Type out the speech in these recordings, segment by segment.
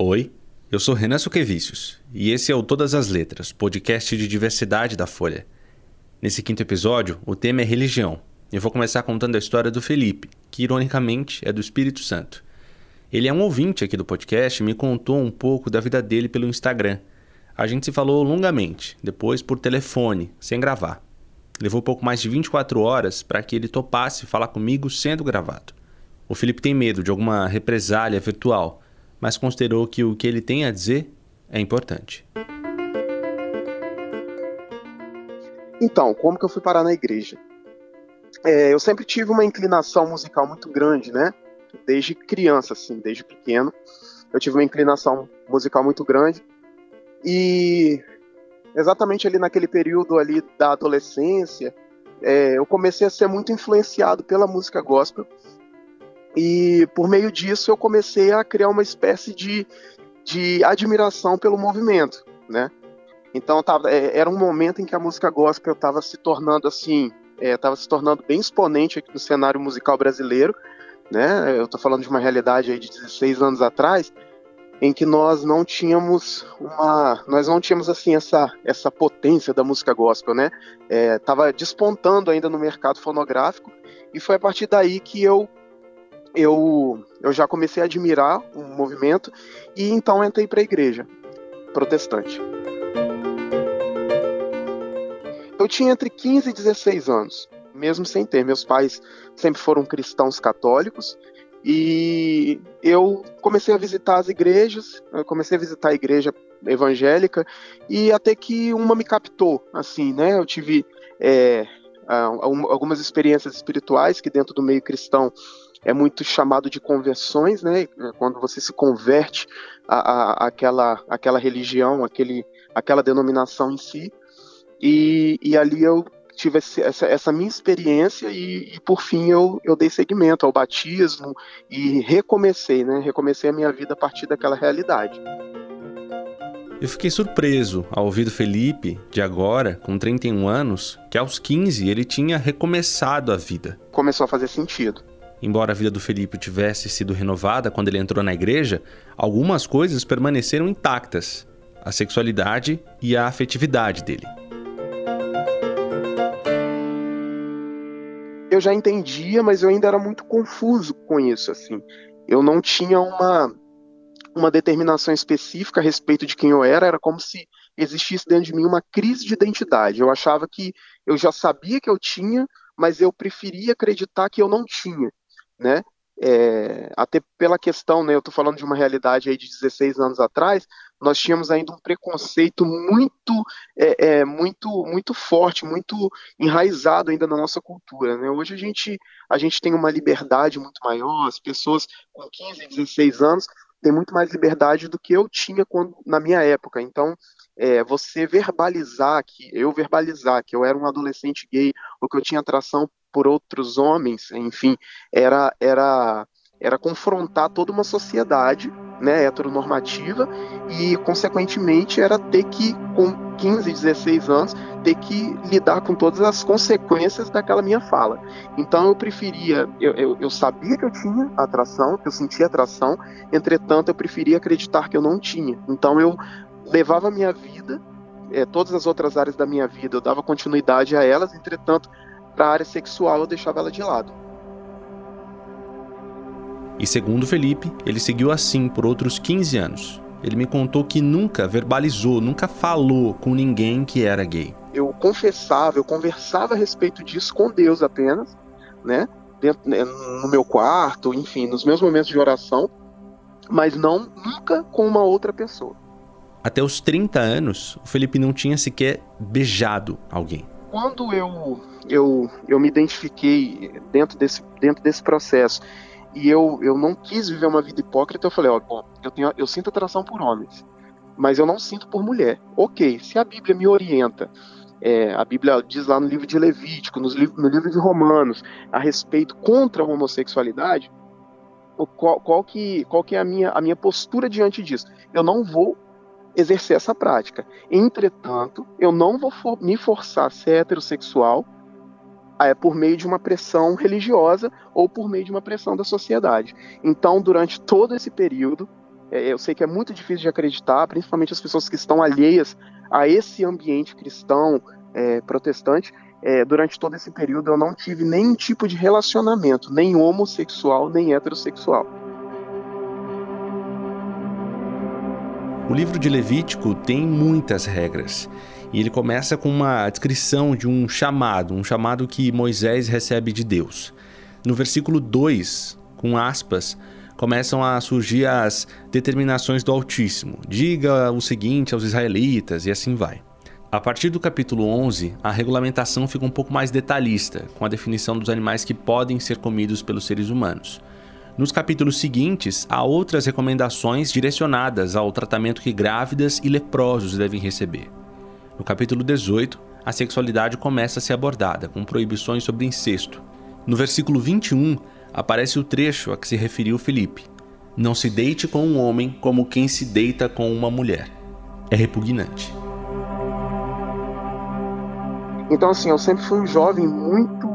Oi, eu sou Renan Suquevicius e esse é o Todas as Letras, podcast de diversidade da Folha. Nesse quinto episódio, o tema é religião. Eu vou começar contando a história do Felipe, que ironicamente é do Espírito Santo. Ele é um ouvinte aqui do podcast e me contou um pouco da vida dele pelo Instagram. A gente se falou longamente, depois por telefone, sem gravar. Levou pouco mais de 24 horas para que ele topasse falar comigo sendo gravado. O Felipe tem medo de alguma represália virtual mas considerou que o que ele tem a dizer é importante. Então, como que eu fui parar na igreja? É, eu sempre tive uma inclinação musical muito grande, né? Desde criança, assim, desde pequeno. Eu tive uma inclinação musical muito grande. E exatamente ali naquele período ali da adolescência, é, eu comecei a ser muito influenciado pela música gospel e por meio disso eu comecei a criar uma espécie de, de admiração pelo movimento, né? Então tava, é, era um momento em que a música gospel estava se tornando assim, estava é, se tornando bem exponente aqui no cenário musical brasileiro, né? Eu estou falando de uma realidade aí de 16 anos atrás, em que nós não tínhamos uma, nós não tínhamos assim essa essa potência da música gospel, né? Estava é, despontando ainda no mercado fonográfico e foi a partir daí que eu eu, eu já comecei a admirar o movimento e então entrei para a igreja protestante. Eu tinha entre 15 e 16 anos, mesmo sem ter. Meus pais sempre foram cristãos católicos e eu comecei a visitar as igrejas, comecei a visitar a igreja evangélica e até que uma me captou, assim, né? Eu tive é, algumas experiências espirituais que dentro do meio cristão é muito chamado de conversões, né? Quando você se converte à, àquela, àquela religião, àquele, àquela denominação em si. E, e ali eu tive essa, essa minha experiência e, e, por fim eu, eu dei seguimento ao batismo e recomecei, né? Recomecei a minha vida a partir daquela realidade. Eu fiquei surpreso ao ouvir do Felipe, de agora, com 31 anos, que aos 15 ele tinha recomeçado a vida. Começou a fazer sentido. Embora a vida do Felipe tivesse sido renovada quando ele entrou na igreja, algumas coisas permaneceram intactas: a sexualidade e a afetividade dele. Eu já entendia, mas eu ainda era muito confuso com isso, assim. Eu não tinha uma uma determinação específica a respeito de quem eu era, era como se existisse dentro de mim uma crise de identidade. Eu achava que eu já sabia que eu tinha, mas eu preferia acreditar que eu não tinha né? É, até pela questão, né, eu estou falando de uma realidade aí de 16 anos atrás, nós tínhamos ainda um preconceito muito, é, é, muito, muito forte, muito enraizado ainda na nossa cultura. Né? Hoje a gente, a gente tem uma liberdade muito maior, as pessoas com 15, 16 anos têm muito mais liberdade do que eu tinha quando, na minha época. Então, é, você verbalizar que eu verbalizar que eu era um adolescente gay ou que eu tinha atração por outros homens, enfim, era era era confrontar toda uma sociedade, né, heteronormativa e consequentemente era ter que com 15, 16 anos ter que lidar com todas as consequências daquela minha fala. Então eu preferia, eu, eu, eu sabia que eu tinha atração, que eu sentia atração, entretanto eu preferia acreditar que eu não tinha. Então eu levava a minha vida, é, todas as outras áreas da minha vida, eu dava continuidade a elas, entretanto para a área sexual eu deixava ela de lado. E segundo Felipe, ele seguiu assim por outros 15 anos. Ele me contou que nunca verbalizou, nunca falou com ninguém que era gay. Eu confessava, eu conversava a respeito disso com Deus apenas, né? Dentro, né, no meu quarto, enfim, nos meus momentos de oração, mas não nunca com uma outra pessoa. Até os 30 anos, o Felipe não tinha sequer beijado alguém. Quando eu eu, eu me identifiquei dentro desse, dentro desse processo e eu, eu não quis viver uma vida hipócrita, eu falei, ó, bom, eu, tenho, eu sinto atração por homens, mas eu não sinto por mulher. Ok, se a Bíblia me orienta, é, a Bíblia diz lá no livro de Levítico, no livro, no livro de Romanos, a respeito contra a homossexualidade, qual, qual, que, qual que é a minha, a minha postura diante disso? Eu não vou exercer essa prática. Entretanto, eu não vou for, me forçar a ser heterossexual é, por meio de uma pressão religiosa ou por meio de uma pressão da sociedade. Então, durante todo esse período, É, eu sei que é muito difícil de acreditar, principalmente as pessoas que estão alheias a esse ambiente cristão é, protestante. É, durante todo esse período eu não tive nenhum tipo de relacionamento, nem homossexual, nem heterossexual. O livro de Levítico tem muitas regras. E ele começa com uma descrição de um chamado, um chamado que Moisés recebe de Deus. No versículo 2, com aspas, começam a surgir as determinações do Altíssimo. Diga o seguinte aos israelitas e assim vai. A partir do capítulo 11, a regulamentação fica um pouco mais detalhista, com a definição dos animais que podem ser comidos pelos seres humanos. Nos capítulos seguintes, há outras recomendações direcionadas ao tratamento que grávidas e leprosos devem receber. No capítulo 18, a sexualidade começa a ser abordada, com proibições sobre incesto. No versículo 21, aparece o trecho a que se referiu Felipe. Não se deite com um homem como quem se deita com uma mulher. É repugnante. Então, assim, eu sempre fui um jovem muito,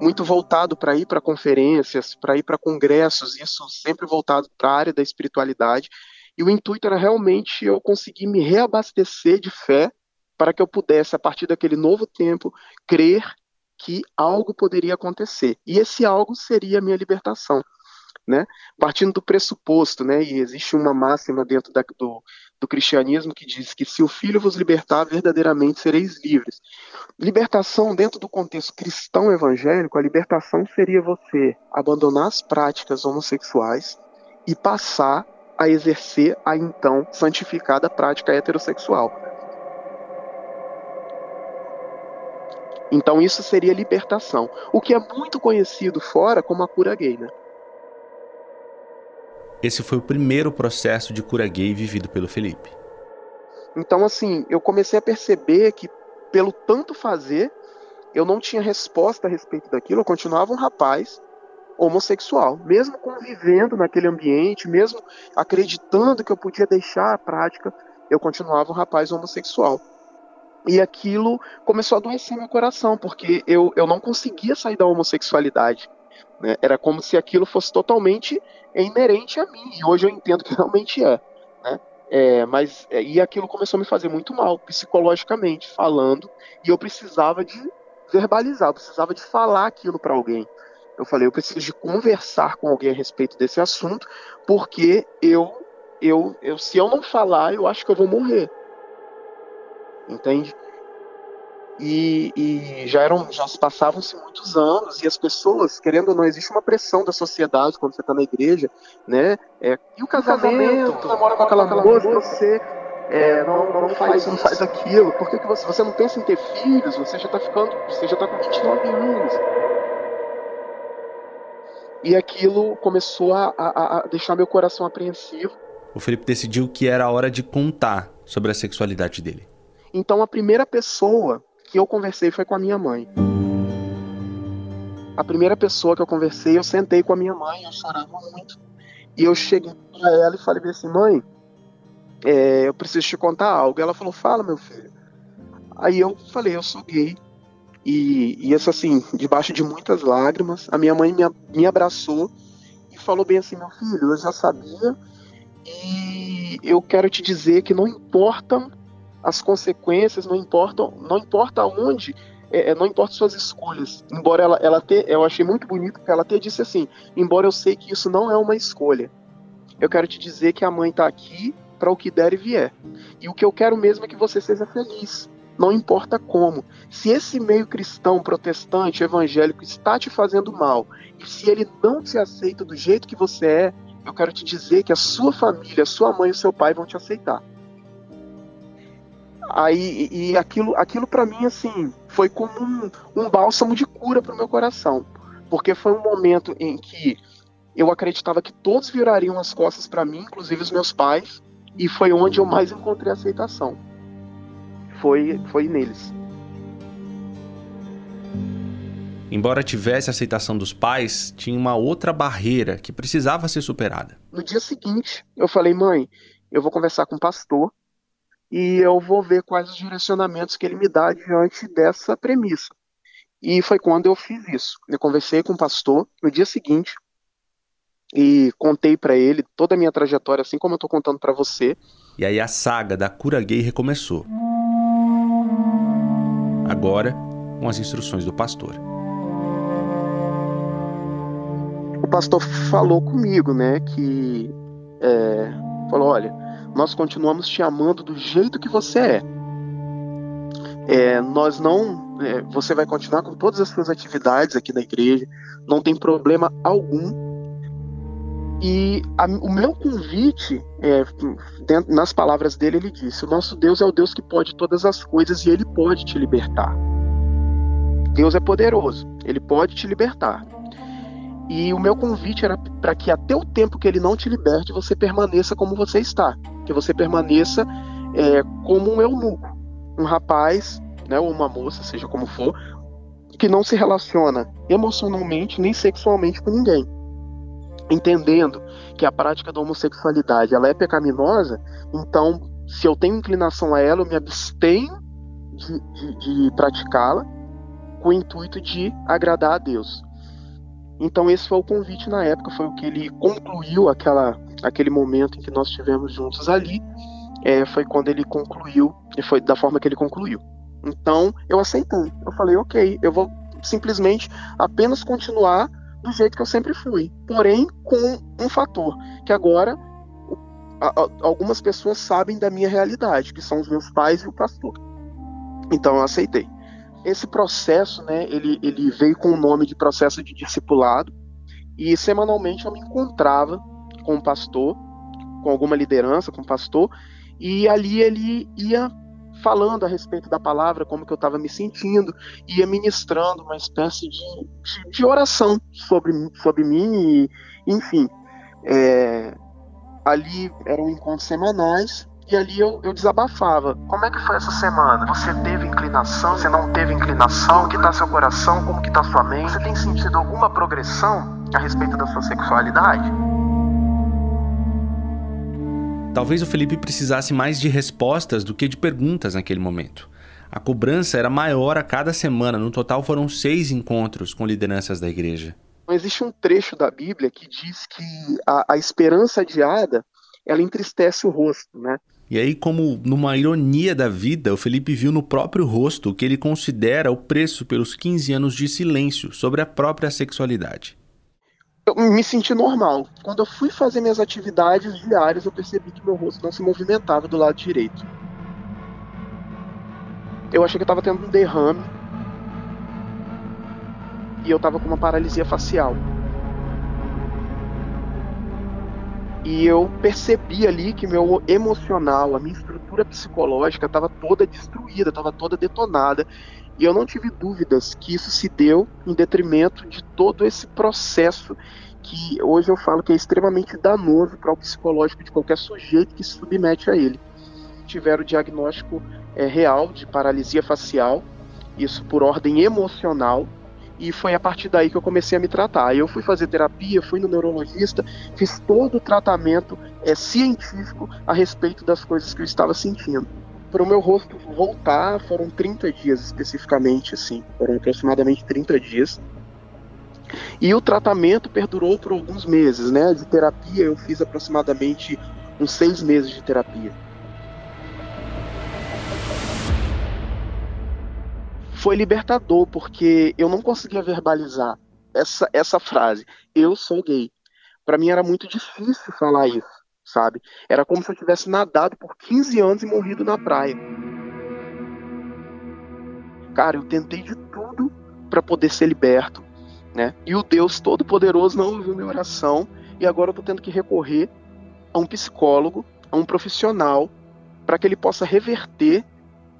muito voltado para ir para conferências, para ir para congressos, isso sempre voltado para a área da espiritualidade. E o intuito era realmente eu conseguir me reabastecer de fé para que eu pudesse, a partir daquele novo tempo, crer que algo poderia acontecer. E esse algo seria a minha libertação. Né? Partindo do pressuposto, né? e existe uma máxima dentro da, do, do cristianismo que diz que se o Filho vos libertar, verdadeiramente sereis livres. Libertação, dentro do contexto cristão evangélico, a libertação seria você abandonar as práticas homossexuais e passar a exercer a então santificada prática heterossexual. Então isso seria libertação, o que é muito conhecido fora como a cura gay, né? Esse foi o primeiro processo de cura gay vivido pelo Felipe. Então assim, eu comecei a perceber que pelo tanto fazer, eu não tinha resposta a respeito daquilo, eu continuava um rapaz homossexual, mesmo convivendo naquele ambiente, mesmo acreditando que eu podia deixar a prática, eu continuava um rapaz homossexual. E aquilo começou a adoecer meu coração, porque eu, eu não conseguia sair da homossexualidade. Né? Era como se aquilo fosse totalmente inerente a mim. E hoje eu entendo que realmente é. Né? É, mas é, e aquilo começou a me fazer muito mal psicologicamente falando e eu precisava de verbalizar, eu precisava de falar aquilo para alguém. Eu falei, eu preciso de conversar com alguém a respeito desse assunto, porque eu, eu, eu se eu não falar, eu acho que eu vou morrer entende? E, e, já eram já passavam-se muitos anos e as pessoas querendo ou não existe uma pressão da sociedade quando você está na igreja né? É, e o casamento, casamento? Namora com aquela moça? você é, não, não, faz não faz aquilo. Por que, que você você não pensa em ter filhos? Você já está ficando você já está com 29 anos. E aquilo começou a, a, a deixar meu coração apreensivo. O Felipe decidiu que era a hora de contar sobre a sexualidade dele. Então a primeira pessoa que eu conversei foi com a minha mãe. A primeira pessoa que eu conversei, eu sentei com a minha mãe, eu chorava muito. E eu cheguei para ela e falei assim: mãe, é, eu preciso te contar algo. Ela falou: fala, meu filho. Aí eu falei: eu sou gay. E, e isso assim, debaixo de muitas lágrimas, a minha mãe me, me abraçou e falou bem assim: meu filho, eu já sabia. E eu quero te dizer que não importa as consequências não importam, não importa onde, é, é, não importa suas escolhas. Embora ela, ela ter, eu achei muito bonito que ela ter disse assim, embora eu sei que isso não é uma escolha, eu quero te dizer que a mãe está aqui para o que der e vier. E o que eu quero mesmo é que você seja feliz. Não importa como. Se esse meio cristão, protestante, evangélico está te fazendo mal, e se ele não te aceita do jeito que você é, eu quero te dizer que a sua família, a sua mãe e o seu pai vão te aceitar. Aí, e aquilo, aquilo para mim, assim, foi como um, um bálsamo de cura para o meu coração. Porque foi um momento em que eu acreditava que todos virariam as costas para mim, inclusive os meus pais, e foi onde eu mais encontrei aceitação. Foi, foi neles. Embora tivesse a aceitação dos pais, tinha uma outra barreira que precisava ser superada. No dia seguinte, eu falei, mãe, eu vou conversar com o pastor e eu vou ver quais os direcionamentos que ele me dá diante dessa premissa. E foi quando eu fiz isso. Eu conversei com o pastor no dia seguinte. e contei para ele toda a minha trajetória, assim como eu tô contando para você. E aí a saga da cura gay recomeçou. Agora, com as instruções do pastor. O pastor falou comigo, né, que é, falou, olha, nós continuamos te amando do jeito que você é. é nós não, é, você vai continuar com todas as suas atividades aqui na igreja, não tem problema algum e a, o meu convite, é, dentro, nas palavras dele, ele disse: O nosso Deus é o Deus que pode todas as coisas e ele pode te libertar. Deus é poderoso, ele pode te libertar. E o meu convite era para que até o tempo que ele não te liberte, você permaneça como você está. Que você permaneça é, como um eunuco, um rapaz, né, ou uma moça, seja como for, que não se relaciona emocionalmente nem sexualmente com ninguém entendendo que a prática da homossexualidade ela é pecaminosa, então se eu tenho inclinação a ela, eu me abstenho de, de, de praticá-la com o intuito de agradar a Deus. Então esse foi o convite na época, foi o que ele concluiu aquela, aquele momento em que nós estivemos juntos ali, é, foi quando ele concluiu, e foi da forma que ele concluiu. Então eu aceitei, eu falei, ok, eu vou simplesmente apenas continuar do jeito que eu sempre fui. Porém, com um fator, que agora algumas pessoas sabem da minha realidade, que são os meus pais e o pastor. Então eu aceitei. Esse processo, né, ele, ele veio com o nome de processo de discipulado, e semanalmente eu me encontrava com o pastor, com alguma liderança, com o pastor, e ali ele ia falando a respeito da palavra, como que eu estava me sentindo, ia ministrando uma espécie de, de, de oração sobre, sobre mim, e, enfim. É, ali eram encontros semanais, e ali eu, eu, desabafava. Como é que foi essa semana? Você teve inclinação? Você não teve inclinação? O que está seu coração? Como que está sua mente? Você tem sentido alguma progressão a respeito da sua sexualidade? Talvez o Felipe precisasse mais de respostas do que de perguntas naquele momento. A cobrança era maior a cada semana, no total foram seis encontros com lideranças da igreja. Existe um trecho da Bíblia que diz que a, a esperança adiada ela entristece o rosto, né? E aí, como numa ironia da vida, o Felipe viu no próprio rosto o que ele considera o preço pelos 15 anos de silêncio sobre a própria sexualidade eu me senti normal. Quando eu fui fazer minhas atividades diárias, eu percebi que meu rosto não se movimentava do lado direito. Eu achei que eu estava tendo um derrame. E eu estava com uma paralisia facial. E eu percebi ali que meu emocional, a minha estrutura psicológica estava toda destruída, estava toda detonada. E eu não tive dúvidas que isso se deu em detrimento de todo esse processo que hoje eu falo que é extremamente danoso para o psicológico de qualquer sujeito que se submete a ele. Tiveram o diagnóstico é, real de paralisia facial, isso por ordem emocional, e foi a partir daí que eu comecei a me tratar. Eu fui fazer terapia, fui no neurologista, fiz todo o tratamento é, científico a respeito das coisas que eu estava sentindo para o meu rosto voltar foram 30 dias especificamente, assim, foram aproximadamente 30 dias. E o tratamento perdurou por alguns meses, né? De terapia eu fiz aproximadamente uns seis meses de terapia. Foi libertador porque eu não conseguia verbalizar essa, essa frase. Eu sou gay. Para mim era muito difícil falar isso sabe? Era como se eu tivesse nadado por 15 anos e morrido na praia. Cara, eu tentei de tudo para poder ser liberto, né? E o Deus Todo-Poderoso não ouviu minha oração e agora eu tô tendo que recorrer a um psicólogo, a um profissional, para que ele possa reverter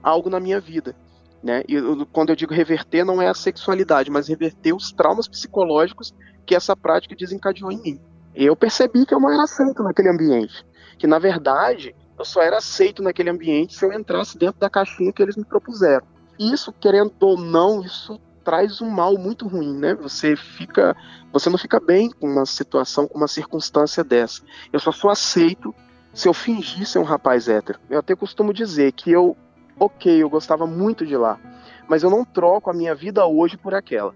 algo na minha vida. Né? E quando eu digo reverter, não é a sexualidade, mas reverter os traumas psicológicos que essa prática desencadeou em mim eu percebi que eu não era aceito naquele ambiente. Que na verdade eu só era aceito naquele ambiente se eu entrasse dentro da caixinha que eles me propuseram. Isso, querendo ou não, isso traz um mal muito ruim, né? Você fica, você não fica bem com uma situação, com uma circunstância dessa. Eu só sou aceito se eu fingir ser um rapaz hétero. Eu até costumo dizer que eu, ok, eu gostava muito de lá, mas eu não troco a minha vida hoje por aquela.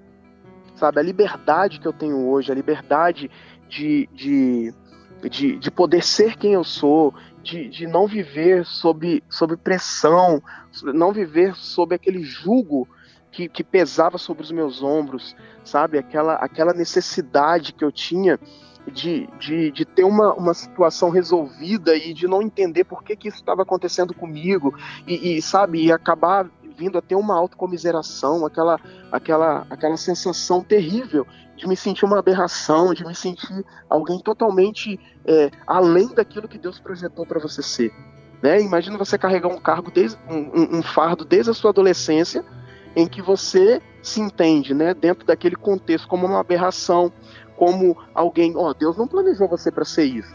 Sabe, a liberdade que eu tenho hoje, a liberdade de, de, de, de poder ser quem eu sou, de, de não viver sob, sob pressão, não viver sob aquele jugo que, que pesava sobre os meus ombros, sabe? Aquela, aquela necessidade que eu tinha de, de, de ter uma, uma situação resolvida e de não entender por que, que isso estava acontecendo comigo e, e, sabe, e acabar vindo a ter uma autocomiseração, aquela, aquela, aquela sensação terrível de me sentir uma aberração, de me sentir alguém totalmente é, além daquilo que Deus projetou para você ser. Né? Imagina você carregar um cargo, desde, um, um, fardo desde a sua adolescência, em que você se entende, né, dentro daquele contexto como uma aberração, como alguém, ó, oh, Deus não planejou você para ser isso,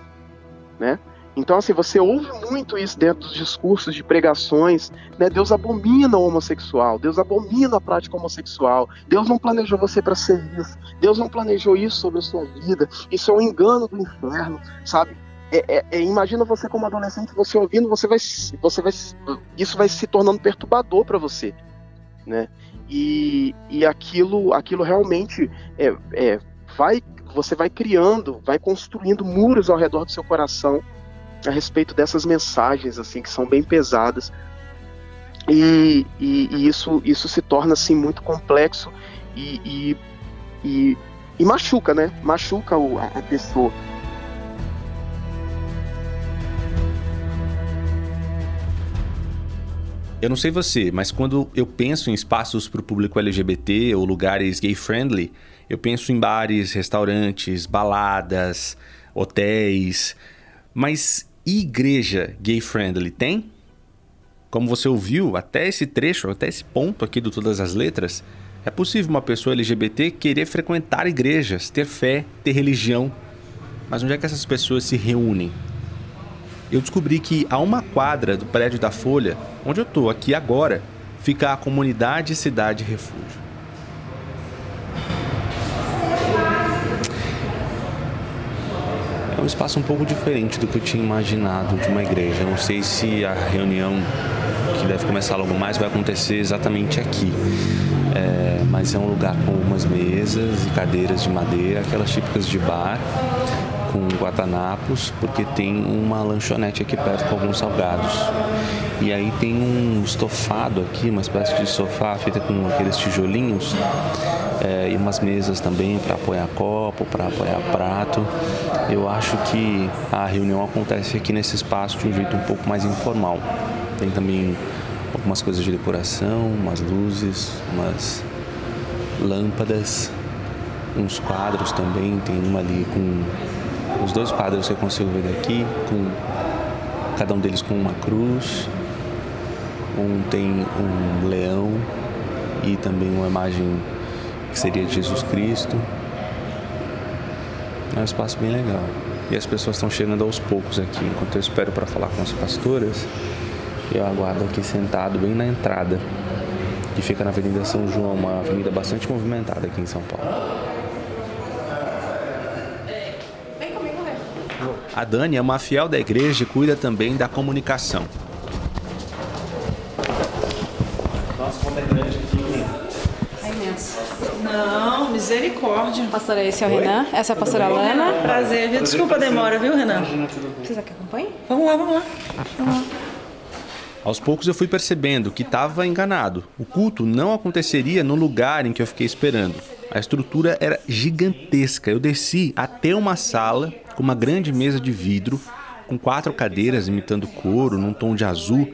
né? Então, assim, você ouve muito isso dentro dos discursos de pregações, né? Deus abomina o homossexual, Deus abomina a prática homossexual, Deus não planejou você para ser isso, Deus não planejou isso sobre a sua vida, isso é um engano do inferno, sabe? É, é, é, imagina você como adolescente, você ouvindo, você vai, você vai, isso vai se tornando perturbador para você, né? E, e aquilo, aquilo realmente é, é, vai, você vai criando, vai construindo muros ao redor do seu coração a respeito dessas mensagens assim que são bem pesadas e, e, e isso isso se torna assim muito complexo e, e, e machuca, né? Machuca o, a pessoa. Eu não sei você, mas quando eu penso em espaços para o público LGBT ou lugares gay-friendly, eu penso em bares, restaurantes, baladas, hotéis. Mas igreja gay-friendly tem? Como você ouviu, até esse trecho, até esse ponto aqui do Todas as Letras, é possível uma pessoa LGBT querer frequentar igrejas, ter fé, ter religião. Mas onde é que essas pessoas se reúnem? eu descobri que a uma quadra do prédio da Folha, onde eu estou aqui agora, fica a comunidade Cidade Refúgio. É um espaço um pouco diferente do que eu tinha imaginado de uma igreja. Não sei se a reunião que deve começar logo mais vai acontecer exatamente aqui. É, mas é um lugar com algumas mesas e cadeiras de madeira, aquelas típicas de bar com guardanapos, porque tem uma lanchonete aqui perto com alguns salgados. E aí tem um estofado aqui, uma espécie de sofá feita com aqueles tijolinhos é, e umas mesas também para apoiar copo, para apoiar prato. Eu acho que a reunião acontece aqui nesse espaço de um jeito um pouco mais informal. Tem também algumas coisas de decoração, umas luzes, umas lâmpadas, uns quadros também. Tem uma ali com os dois quadros eu consigo ver daqui, com cada um deles com uma cruz. Um tem um leão e também uma imagem que seria de Jesus Cristo. É um espaço bem legal. E as pessoas estão chegando aos poucos aqui. Enquanto eu espero para falar com as pastoras, eu aguardo aqui sentado bem na entrada, que fica na Avenida São João, uma avenida bastante movimentada aqui em São Paulo. A Dani é uma fiel da igreja e cuida também da comunicação. Misericórdia. Pastora, esse é o Oi? Renan. Essa é a pastora Lana. Prazer, viu? Desculpa a demora, viu, Renan? Vocês que acompanhem? Vamos lá, vamos lá. Vamos lá. Aos poucos eu fui percebendo que estava enganado. O culto não aconteceria no lugar em que eu fiquei esperando. A estrutura era gigantesca. Eu desci até uma sala com uma grande mesa de vidro, com quatro cadeiras imitando couro, num tom de azul.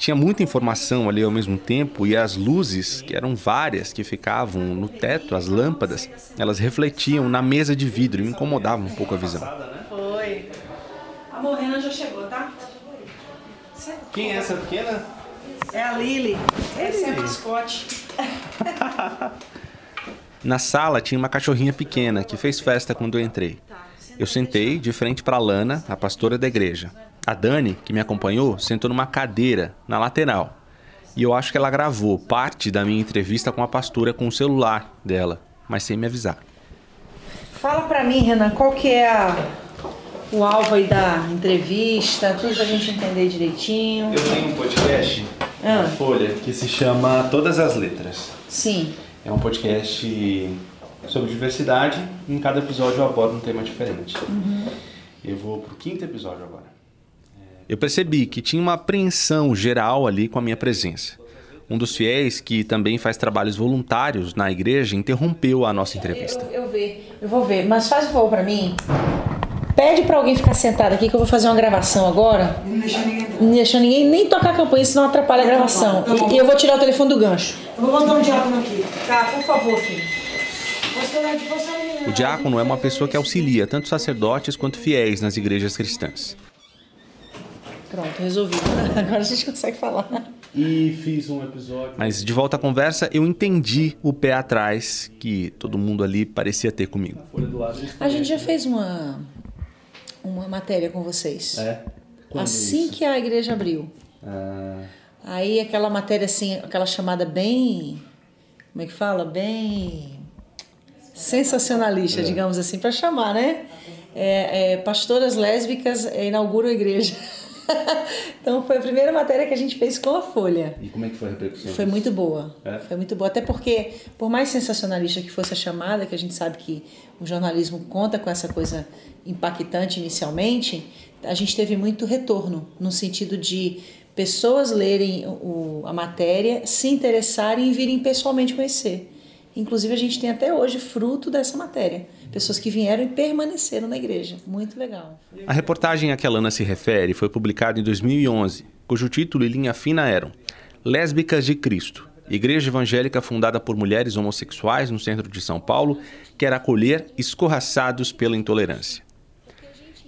Tinha muita informação ali ao mesmo tempo e as luzes, que eram várias, que ficavam no teto, as lâmpadas, elas refletiam na mesa de vidro e me incomodavam um pouco a visão. Foi. A Morena já chegou, tá? Quem é essa pequena? É a Lily. Esse é o mascote. Na sala tinha uma cachorrinha pequena que fez festa quando eu entrei. Eu sentei de frente para a Lana, a pastora da igreja. A Dani, que me acompanhou, sentou numa cadeira na lateral. E eu acho que ela gravou parte da minha entrevista com a pastora com o celular dela, mas sem me avisar. Fala para mim, Renan, qual que é a, o alvo aí da entrevista, tudo pra gente entender direitinho. Eu tenho um podcast ah. na Folha que se chama Todas as Letras. Sim. É um podcast sobre diversidade. Em cada episódio eu abordo um tema diferente. Eu vou pro quinto episódio agora. Eu percebi que tinha uma apreensão geral ali com a minha presença. Um dos fiéis, que também faz trabalhos voluntários na igreja, interrompeu a nossa entrevista. Eu, eu ver, eu vou ver. Mas faz um favor pra mim. Pede pra alguém ficar sentado aqui que eu vou fazer uma gravação agora. Não deixar ninguém. Não deixa ninguém nem tocar a campanha, senão atrapalha a gravação. Tá bom. E, e eu vou tirar o telefone do gancho. Eu vou botar um diácono aqui. Tá, por favor, filho. Ed, você O diácono é uma pessoa que auxilia tanto sacerdotes quanto fiéis nas igrejas cristãs. Pronto, resolvido. Agora a gente consegue falar. E fiz um episódio. Mas de volta à conversa, eu entendi o pé atrás que todo mundo ali parecia ter comigo. A gente já fez uma, uma matéria com vocês. É? assim que a igreja abriu. Ah, Aí aquela matéria assim, aquela chamada bem. Como é que fala? Bem. sensacionalista, digamos assim, para chamar, né? É, é, pastoras lésbicas é, inauguram a igreja. então foi a primeira matéria que a gente fez com a Folha. E como é que foi a repercussão? Foi muito boa. É? Foi muito boa. Até porque, por mais sensacionalista que fosse a chamada, que a gente sabe que o jornalismo conta com essa coisa impactante inicialmente, a gente teve muito retorno, no sentido de pessoas lerem o, a matéria, se interessarem e virem pessoalmente conhecer. Inclusive, a gente tem até hoje fruto dessa matéria. Pessoas que vieram e permaneceram na igreja. Muito legal. A reportagem a que a Lana se refere foi publicada em 2011, cujo título e linha fina eram Lésbicas de Cristo, igreja evangélica fundada por mulheres homossexuais no centro de São Paulo, quer acolher escorraçados pela intolerância.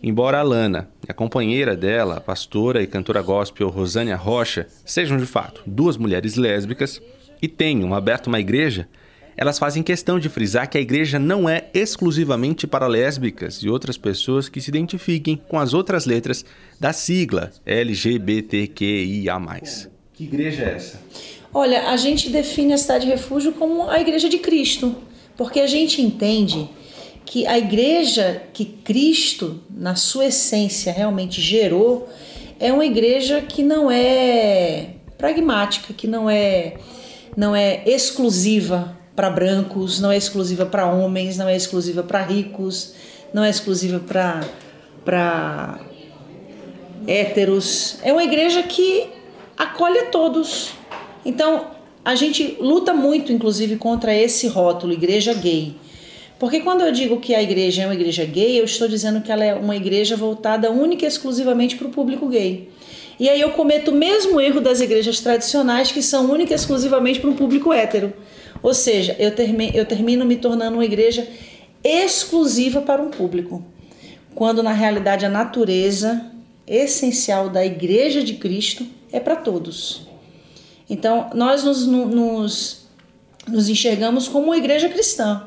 Embora a Lana e a companheira dela, a pastora e cantora gospel Rosânia Rocha, sejam de fato duas mulheres lésbicas e tenham aberto uma igreja, elas fazem questão de frisar que a igreja não é exclusivamente para lésbicas e outras pessoas que se identifiquem com as outras letras da sigla LGBTQIA. Que igreja é essa? Olha, a gente define a cidade de refúgio como a igreja de Cristo, porque a gente entende que a igreja que Cristo, na sua essência, realmente gerou, é uma igreja que não é pragmática, que não é, não é exclusiva para brancos, não é exclusiva para homens, não é exclusiva para ricos, não é exclusiva para héteros. É uma igreja que acolhe a todos. Então, a gente luta muito, inclusive, contra esse rótulo, igreja gay. Porque quando eu digo que a igreja é uma igreja gay, eu estou dizendo que ela é uma igreja voltada única e exclusivamente para o público gay. E aí eu cometo o mesmo erro das igrejas tradicionais, que são única e exclusivamente para um público hétero. Ou seja, eu, termi eu termino me tornando uma igreja exclusiva para um público. Quando na realidade a natureza essencial da igreja de Cristo é para todos. Então, nós nos, nos, nos enxergamos como uma igreja cristã.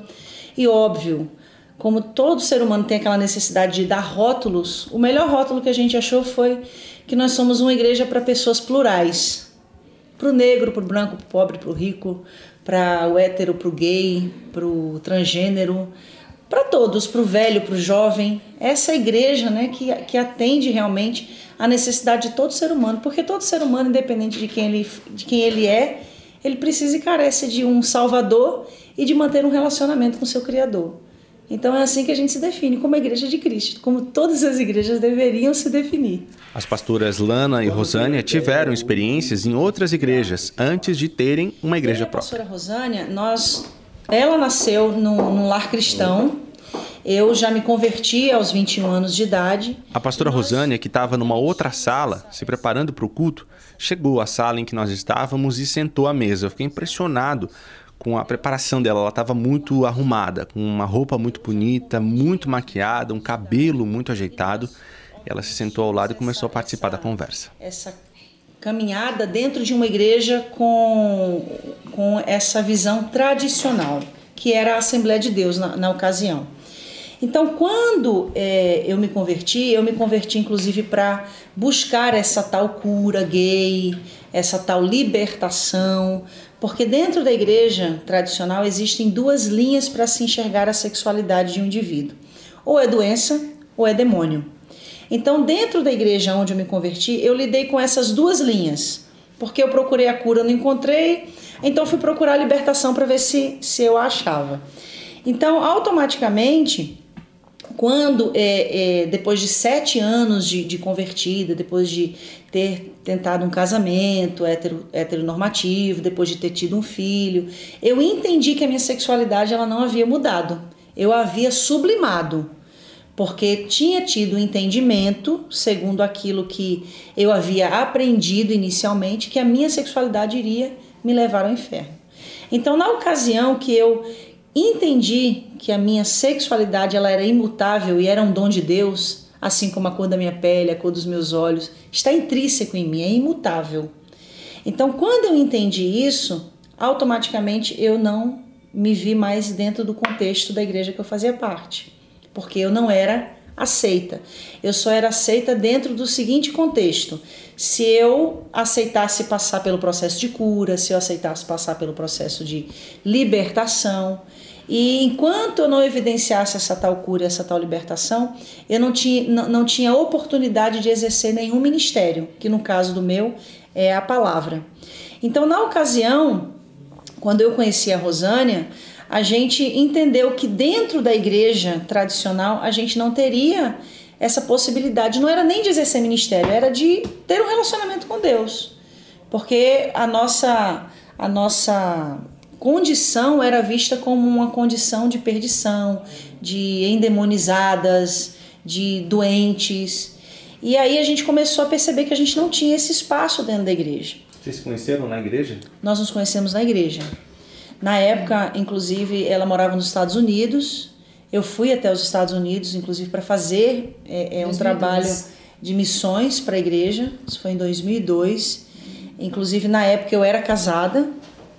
E óbvio, como todo ser humano tem aquela necessidade de dar rótulos, o melhor rótulo que a gente achou foi que nós somos uma igreja para pessoas plurais. Para o negro, para o branco, para o pobre, para o rico, para o hétero, para o gay, para o transgênero, para todos, para o velho, para o jovem. Essa é igreja né, que, que atende realmente a necessidade de todo ser humano, porque todo ser humano, independente de quem ele, de quem ele é, ele precisa e carece de um salvador e de manter um relacionamento com seu Criador. Então é assim que a gente se define como a igreja de Cristo, como todas as igrejas deveriam se definir. As pastoras Lana e Rosânia tiveram experiências em outras igrejas antes de terem uma igreja e a própria. pastora Rosânia, nós, ela nasceu no, num lar cristão. Eu já me converti aos 21 anos de idade. A pastora Rosânia, que estava numa outra sala, se preparando para o culto, chegou à sala em que nós estávamos e sentou à mesa. Eu fiquei impressionado com a preparação dela. Ela estava muito arrumada, com uma roupa muito bonita, muito maquiada, um cabelo muito ajeitado. Ela se sentou ao lado e começou a participar da conversa. Essa caminhada dentro de uma igreja com, com essa visão tradicional, que era a Assembleia de Deus na, na ocasião. Então, quando é, eu me converti, eu me converti inclusive para buscar essa tal cura gay, essa tal libertação, porque dentro da igreja tradicional existem duas linhas para se enxergar a sexualidade de um indivíduo: ou é doença ou é demônio. Então, dentro da igreja onde eu me converti, eu lidei com essas duas linhas, porque eu procurei a cura, não encontrei, então fui procurar a libertação para ver se, se eu a achava. Então, automaticamente, quando é, é, depois de sete anos de, de, convertida, depois de ter tentado um casamento hetero, heteronormativo, depois de ter tido um filho, eu entendi que a minha sexualidade ela não havia mudado, eu havia sublimado, porque tinha tido um entendimento, segundo aquilo que eu havia aprendido inicialmente, que a minha sexualidade iria me levar ao inferno. Então, na ocasião que eu entendi que a minha sexualidade ela era imutável e era um dom de Deus, assim como a cor da minha pele, a cor dos meus olhos, está intrínseco em mim, é imutável. Então, quando eu entendi isso, automaticamente eu não me vi mais dentro do contexto da igreja que eu fazia parte, porque eu não era aceita. Eu só era aceita dentro do seguinte contexto: se eu aceitasse passar pelo processo de cura, se eu aceitasse passar pelo processo de libertação, e enquanto eu não evidenciasse essa tal cura, essa tal libertação, eu não tinha, não, não tinha oportunidade de exercer nenhum ministério, que no caso do meu é a palavra. Então, na ocasião, quando eu conheci a Rosânia, a gente entendeu que dentro da igreja tradicional a gente não teria essa possibilidade. Não era nem de exercer ministério, era de ter um relacionamento com Deus. Porque a nossa, a nossa condição era vista como uma condição de perdição, de endemonizadas, de doentes. E aí a gente começou a perceber que a gente não tinha esse espaço dentro da igreja. Vocês se conheceram na igreja? Nós nos conhecemos na igreja. Na época, inclusive, ela morava nos Estados Unidos. Eu fui até os Estados Unidos, inclusive, para fazer é, é um trabalho de missões para a igreja. Isso foi em 2002. Inclusive, na época, eu era casada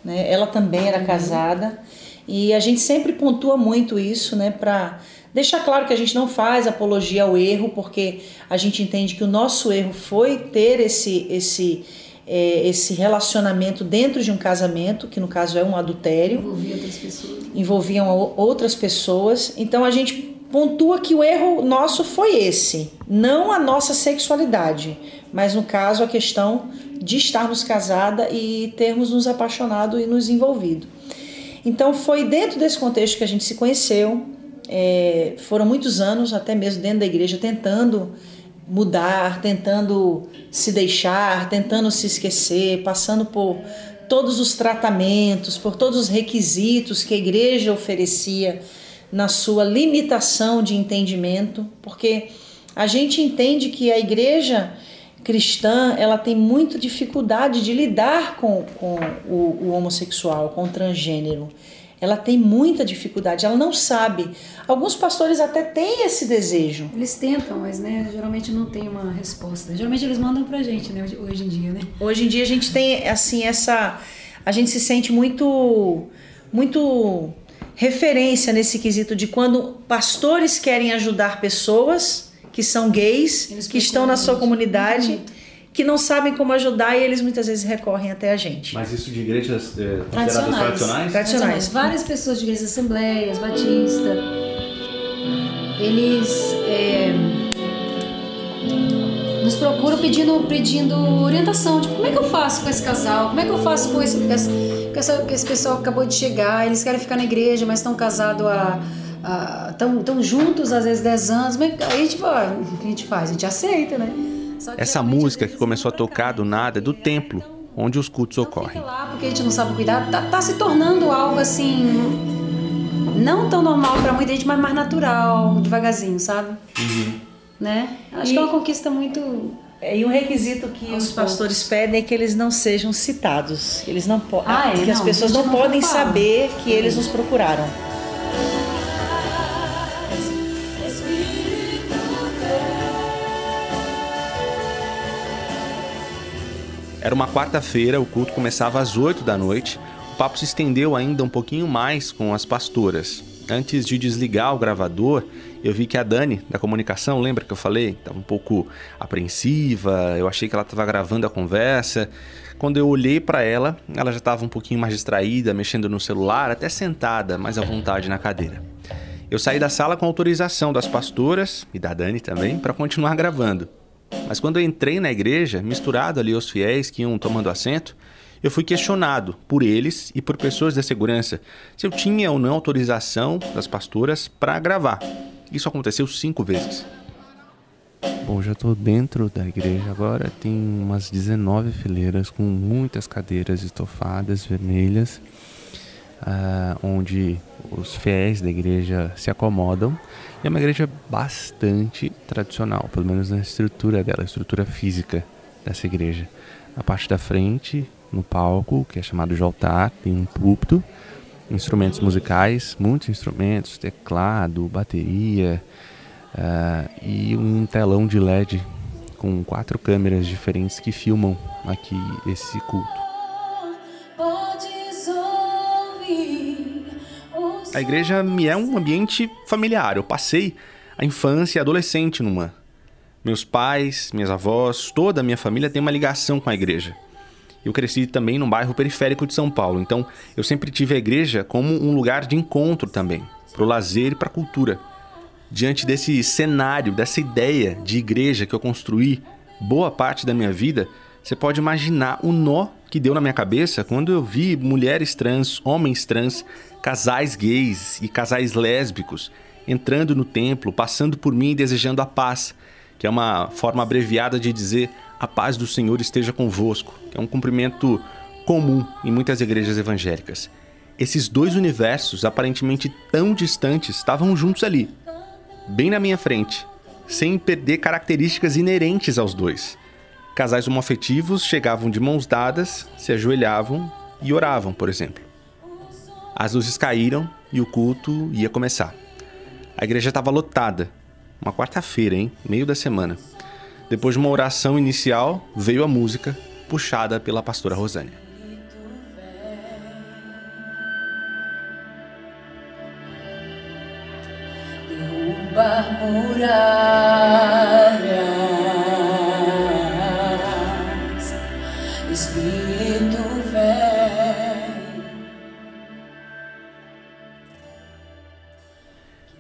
né? Ela também era casada e a gente sempre pontua muito isso, né, para deixar claro que a gente não faz apologia ao erro, porque a gente entende que o nosso erro foi ter esse esse é, esse relacionamento dentro de um casamento, que no caso é um adultério. Envolvia outras pessoas. Envolviam outras pessoas. Então a gente pontua que o erro nosso foi esse, não a nossa sexualidade, mas no caso a questão de estarmos casada e termos nos apaixonado e nos envolvido. Então foi dentro desse contexto que a gente se conheceu. É, foram muitos anos, até mesmo dentro da igreja, tentando mudar, tentando se deixar, tentando se esquecer, passando por todos os tratamentos, por todos os requisitos que a igreja oferecia na sua limitação de entendimento, porque a gente entende que a igreja cristã ela tem muita dificuldade de lidar com, com o, o homossexual, com o transgênero. Ela tem muita dificuldade, ela não sabe. Alguns pastores até têm esse desejo. Eles tentam, mas né, geralmente não tem uma resposta. Geralmente eles mandam pra gente, né, hoje em dia, né? Hoje em dia a gente tem assim essa a gente se sente muito muito referência nesse quesito de quando pastores querem ajudar pessoas que são gays, eles que estão na sua comunidade, uhum. que não sabem como ajudar e eles muitas vezes recorrem até a gente. Mas isso de igrejas é, tradicionais. tradicionais? Tradicionais. Várias pessoas de igrejas assembleias, batista, eles é, nos procuram pedindo, pedindo orientação, tipo, como é que eu faço com esse casal? Como é que eu faço com esse, com esse, com esse pessoal que acabou de chegar? Eles querem ficar na igreja, mas estão casados há estão ah, juntos às vezes 10 anos, mas aí a gente, fala, o que a gente faz? A gente aceita, né? Essa música que começou a tocar do nada é do templo onde os cultos ocorrem. lá porque a gente não sabe cuidar, tá, tá se tornando algo assim não tão normal para muita gente, mas mais natural, devagarzinho, sabe? Uhum. Né? Acho e, que é uma conquista muito é, e um requisito que os pastores pedem é que eles não sejam citados. Eles não podem. Ah, é? Que não, as pessoas não, não podem saber que eles nos procuraram. Era uma quarta-feira, o culto começava às 8 da noite. O papo se estendeu ainda um pouquinho mais com as pastoras. Antes de desligar o gravador, eu vi que a Dani, da comunicação, lembra que eu falei? Estava um pouco apreensiva, eu achei que ela estava gravando a conversa. Quando eu olhei para ela, ela já estava um pouquinho mais distraída, mexendo no celular, até sentada, mais à vontade na cadeira. Eu saí da sala com autorização das pastoras e da Dani também para continuar gravando. Mas quando eu entrei na igreja, misturado ali aos fiéis que iam tomando assento, eu fui questionado por eles e por pessoas da segurança se eu tinha ou não autorização das pastoras para gravar. Isso aconteceu cinco vezes. Bom, já estou dentro da igreja agora. Tem umas 19 fileiras com muitas cadeiras estofadas vermelhas, uh, onde os fiéis da igreja se acomodam. E é uma igreja bastante tradicional, pelo menos na estrutura dela, a estrutura física dessa igreja. Na parte da frente, no palco, que é chamado de altar, tem um púlpito, instrumentos musicais, muitos instrumentos, teclado, bateria uh, e um telão de LED com quatro câmeras diferentes que filmam aqui esse culto. A igreja me é um ambiente familiar. Eu passei a infância e a adolescente numa. Meus pais, minhas avós, toda a minha família tem uma ligação com a igreja. Eu cresci também num bairro periférico de São Paulo, então eu sempre tive a igreja como um lugar de encontro também, para o lazer e para a cultura. Diante desse cenário, dessa ideia de igreja que eu construí boa parte da minha vida, você pode imaginar o nó que deu na minha cabeça quando eu vi mulheres trans, homens trans, casais gays e casais lésbicos entrando no templo, passando por mim e desejando a paz, que é uma forma abreviada de dizer a paz do Senhor esteja convosco, que é um cumprimento comum em muitas igrejas evangélicas. Esses dois universos, aparentemente tão distantes, estavam juntos ali, bem na minha frente, sem perder características inerentes aos dois. Casais homoafetivos chegavam de mãos dadas, se ajoelhavam e oravam, por exemplo. As luzes caíram e o culto ia começar. A igreja estava lotada. Uma quarta-feira, hein? Meio da semana. Depois de uma oração inicial, veio a música, puxada pela pastora Rosânia.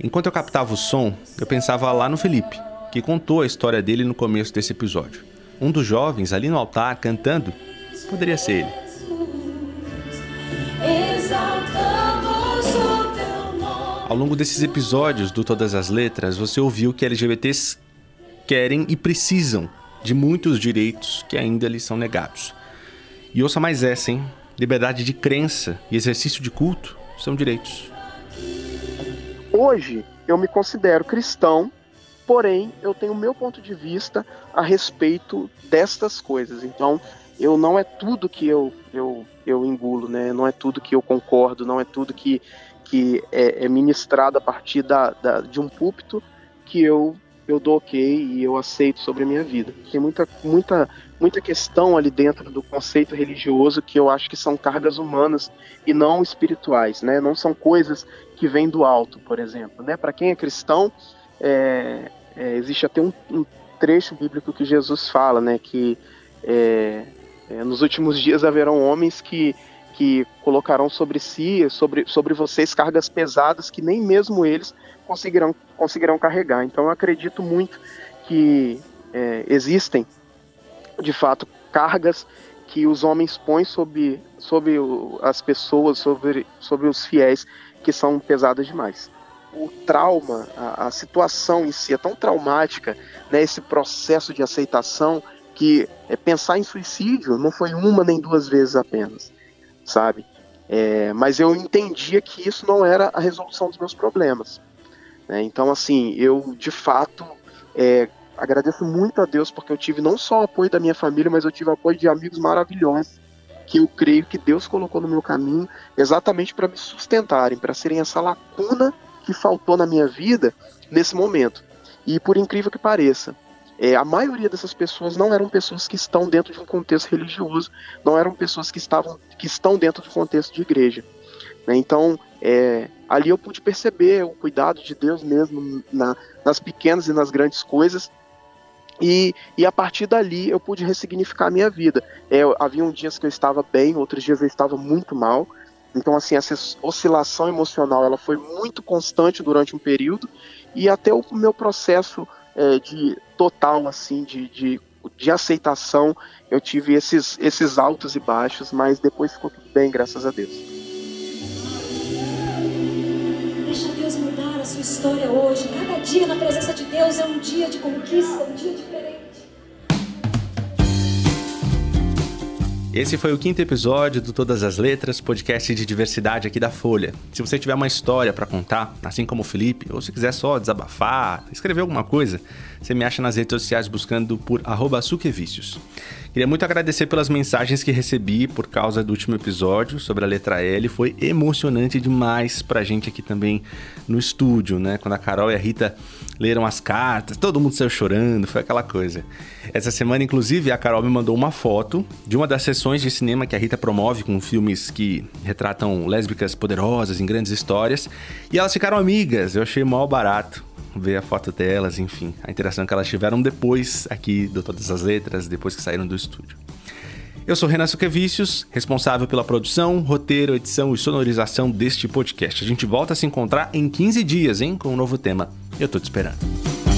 Enquanto eu captava o som, eu pensava lá no Felipe que contou a história dele no começo desse episódio. Um dos jovens ali no altar cantando poderia ser ele. Ao longo desses episódios do Todas as Letras, você ouviu que LGBTs querem e precisam de muitos direitos que ainda lhes são negados. E ouça mais essa, hein? Liberdade de crença e exercício de culto são direitos. Hoje eu me considero cristão porém eu tenho o meu ponto de vista a respeito destas coisas. Então, eu não é tudo que eu, eu, eu engulo, né? Não é tudo que eu concordo, não é tudo que, que é, é ministrado a partir da, da, de um púlpito que eu eu dou ok e eu aceito sobre a minha vida. Tem muita, muita, muita questão ali dentro do conceito religioso que eu acho que são cargas humanas e não espirituais, né? Não são coisas que vêm do alto, por exemplo, né? Para quem é cristão, é, é, existe até um, um, trecho bíblico que Jesus fala, né, que é, é, nos últimos dias haverão homens que, que colocarão sobre si, sobre, sobre vocês, cargas pesadas que nem mesmo eles conseguirão, conseguirão carregar. Então eu acredito muito que é, existem, de fato, cargas que os homens põem sobre, sobre as pessoas, sobre, sobre os fiéis, que são pesadas demais o trauma, a, a, situação em si é tão traumática, né, esse processo de aceitação, que é, pensar em suicídio não foi uma nem duas vezes apenas, sabe? É, mas eu entendia que isso não era a resolução dos meus problemas. Né? Então, assim, eu de fato é, agradeço muito a Deus porque eu tive não só o apoio da minha família, mas eu tive o apoio de amigos maravilhosos que eu creio que Deus colocou no meu caminho exatamente para me sustentarem, para serem essa lacuna que faltou na minha vida nesse momento. E por incrível que pareça, é, a maioria dessas pessoas não eram pessoas que estão dentro de um contexto religioso, não eram pessoas que estavam que estão dentro de um contexto de igreja. Né? Então, é, ali eu pude perceber o cuidado de Deus mesmo na, nas pequenas e nas grandes coisas. E, e a partir dali eu pude ressignificar a minha vida. É, havia dias que eu estava bem, outros dias eu estava muito mal. Então, assim, essa oscilação emocional ela foi muito constante durante um período e até o meu processo é, de total, assim, de, de de aceitação, eu tive esses, esses altos e baixos, mas depois ficou tudo bem, graças a Deus. Deixa Deus mudar a sua história hoje. Cada dia na presença de Deus é um dia de conquista, um dia diferente. Esse foi o quinto episódio do Todas as Letras, podcast de diversidade aqui da Folha. Se você tiver uma história para contar, assim como o Felipe, ou se quiser só desabafar, escrever alguma coisa, você me acha nas redes sociais buscando por @suquevicios. Queria muito agradecer pelas mensagens que recebi por causa do último episódio sobre a letra L. Foi emocionante demais pra gente aqui também no estúdio, né? Quando a Carol e a Rita leram as cartas, todo mundo saiu chorando, foi aquela coisa. Essa semana, inclusive, a Carol me mandou uma foto de uma das sessões de cinema que a Rita promove com filmes que retratam lésbicas poderosas em grandes histórias, e elas ficaram amigas. Eu achei mal barato ver a foto delas, enfim, a interação que elas tiveram depois aqui do Todas as Letras, depois que saíram do estúdio. Eu sou Renan Suquevicius, responsável pela produção, roteiro, edição e sonorização deste podcast. A gente volta a se encontrar em 15 dias, hein, com um novo tema. Eu tô te esperando.